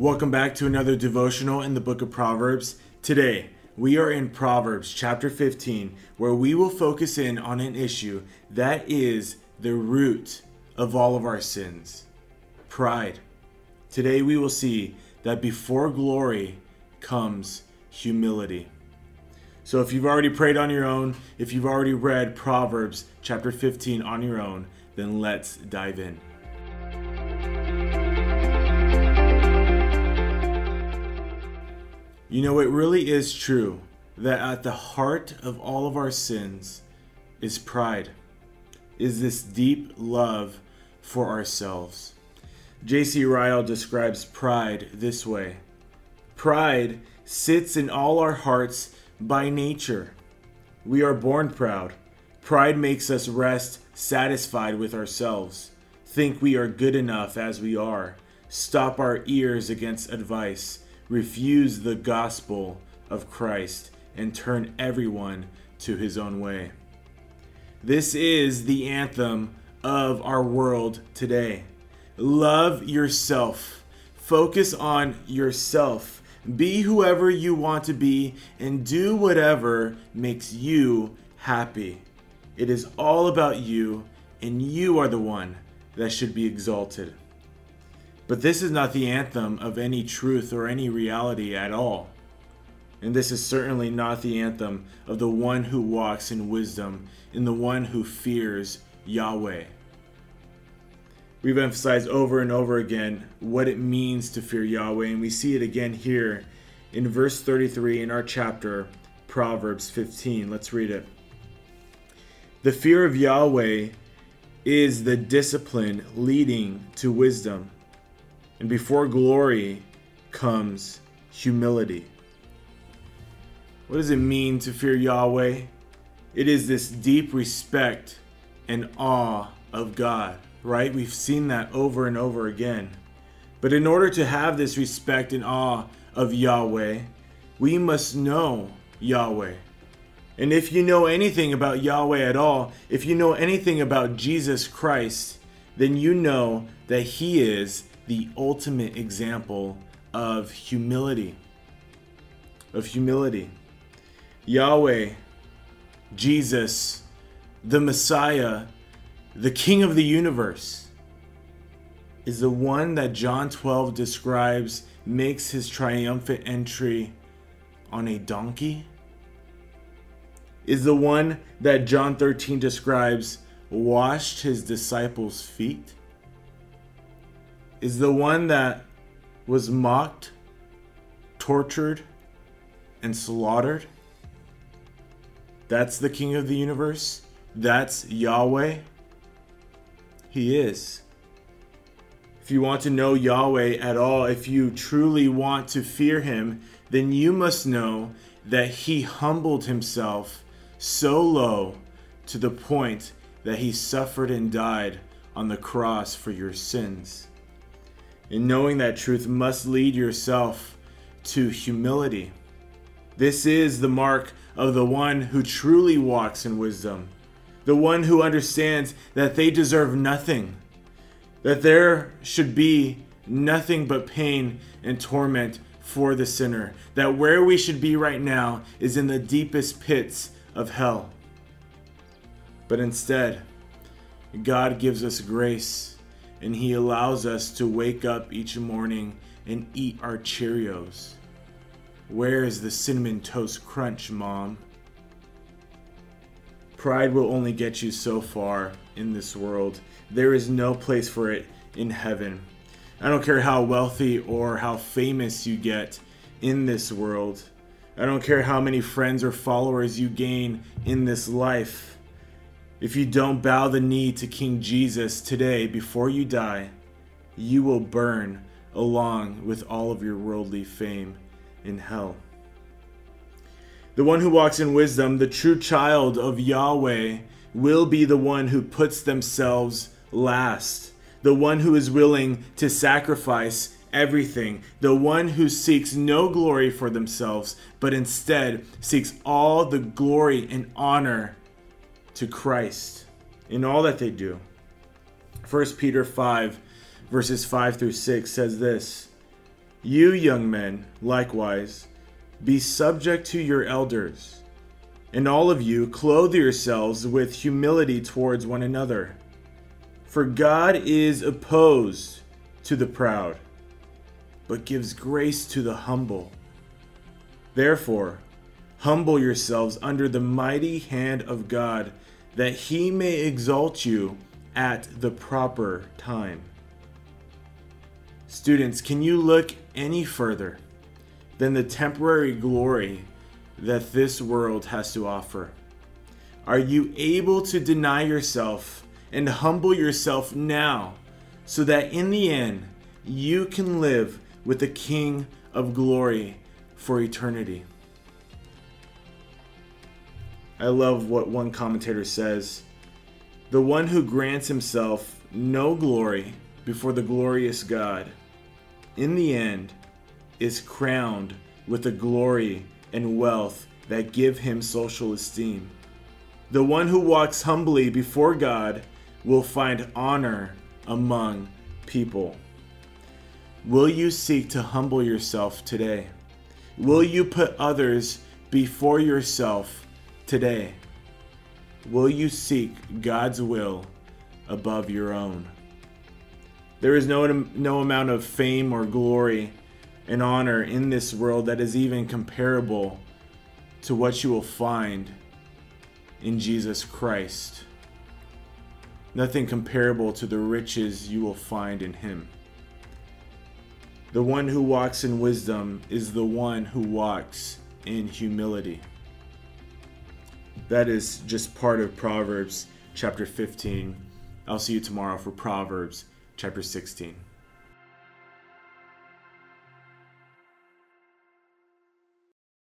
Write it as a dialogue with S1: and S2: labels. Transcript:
S1: Welcome back to another devotional in the book of Proverbs. Today, we are in Proverbs chapter 15, where we will focus in on an issue that is the root of all of our sins pride. Today, we will see that before glory comes humility. So, if you've already prayed on your own, if you've already read Proverbs chapter 15 on your own, then let's dive in. You know, it really is true that at the heart of all of our sins is pride, is this deep love for ourselves. J.C. Ryle describes pride this way Pride sits in all our hearts by nature. We are born proud. Pride makes us rest satisfied with ourselves, think we are good enough as we are, stop our ears against advice refuse the gospel of Christ and turn everyone to his own way. This is the anthem of our world today. Love yourself. Focus on yourself. Be whoever you want to be and do whatever makes you happy. It is all about you, and you are the one that should be exalted. But this is not the anthem of any truth or any reality at all. And this is certainly not the anthem of the one who walks in wisdom, in the one who fears Yahweh. We've emphasized over and over again what it means to fear Yahweh, and we see it again here in verse 33 in our chapter, Proverbs 15. Let's read it. The fear of Yahweh is the discipline leading to wisdom and before glory comes humility. What does it mean to fear Yahweh? It is this deep respect and awe of God, right? We've seen that over and over again. But in order to have this respect and awe of Yahweh, we must know Yahweh. And if you know anything about Yahweh at all, if you know anything about Jesus Christ, then you know that He is the ultimate example of humility. Of humility. Yahweh, Jesus, the Messiah, the King of the universe, is the one that John 12 describes makes his triumphant entry on a donkey? Is the one that John 13 describes washed his disciples' feet? Is the one that was mocked, tortured, and slaughtered. That's the King of the universe. That's Yahweh. He is. If you want to know Yahweh at all, if you truly want to fear him, then you must know that he humbled himself so low to the point that he suffered and died on the cross for your sins. And knowing that truth must lead yourself to humility. This is the mark of the one who truly walks in wisdom, the one who understands that they deserve nothing, that there should be nothing but pain and torment for the sinner, that where we should be right now is in the deepest pits of hell. But instead, God gives us grace and He allows us to wake up each morning and eat our Cheerios. Where is the cinnamon toast crunch, Mom? Pride will only get you so far in this world. There is no place for it in heaven. I don't care how wealthy or how famous you get in this world. I don't care how many friends or followers you gain in this life. If you don't bow the knee to King Jesus today before you die, you will burn along with all of your worldly fame in hell. The one who walks in wisdom, the true child of Yahweh, will be the one who puts themselves last, the one who is willing to sacrifice everything, the one who seeks no glory for themselves, but instead seeks all the glory and honor to Christ in all that they do. 1 Peter 5, verses 5 through 6 says this You, young men, likewise, be subject to your elders, and all of you clothe yourselves with humility towards one another. For God is opposed to the proud, but gives grace to the humble. Therefore, humble yourselves under the mighty hand of God, that he may exalt you at the proper time. Students, can you look any further than the temporary glory that this world has to offer? Are you able to deny yourself and humble yourself now so that in the end you can live with the King of glory for eternity? I love what one commentator says The one who grants himself no glory before the glorious God, in the end, is crowned with the glory and wealth that give him social esteem. The one who walks humbly before God will find honor among people. Will you seek to humble yourself today? Will you put others before yourself today? Will you seek God's will above your own? There is no, no amount of fame or glory and honor in this world that is even comparable to what you will find in Jesus Christ. Nothing comparable to the riches you will find in Him. The one who walks in wisdom is the one who walks in humility. That is just part of Proverbs chapter 15. I'll see you tomorrow for Proverbs chapter 16.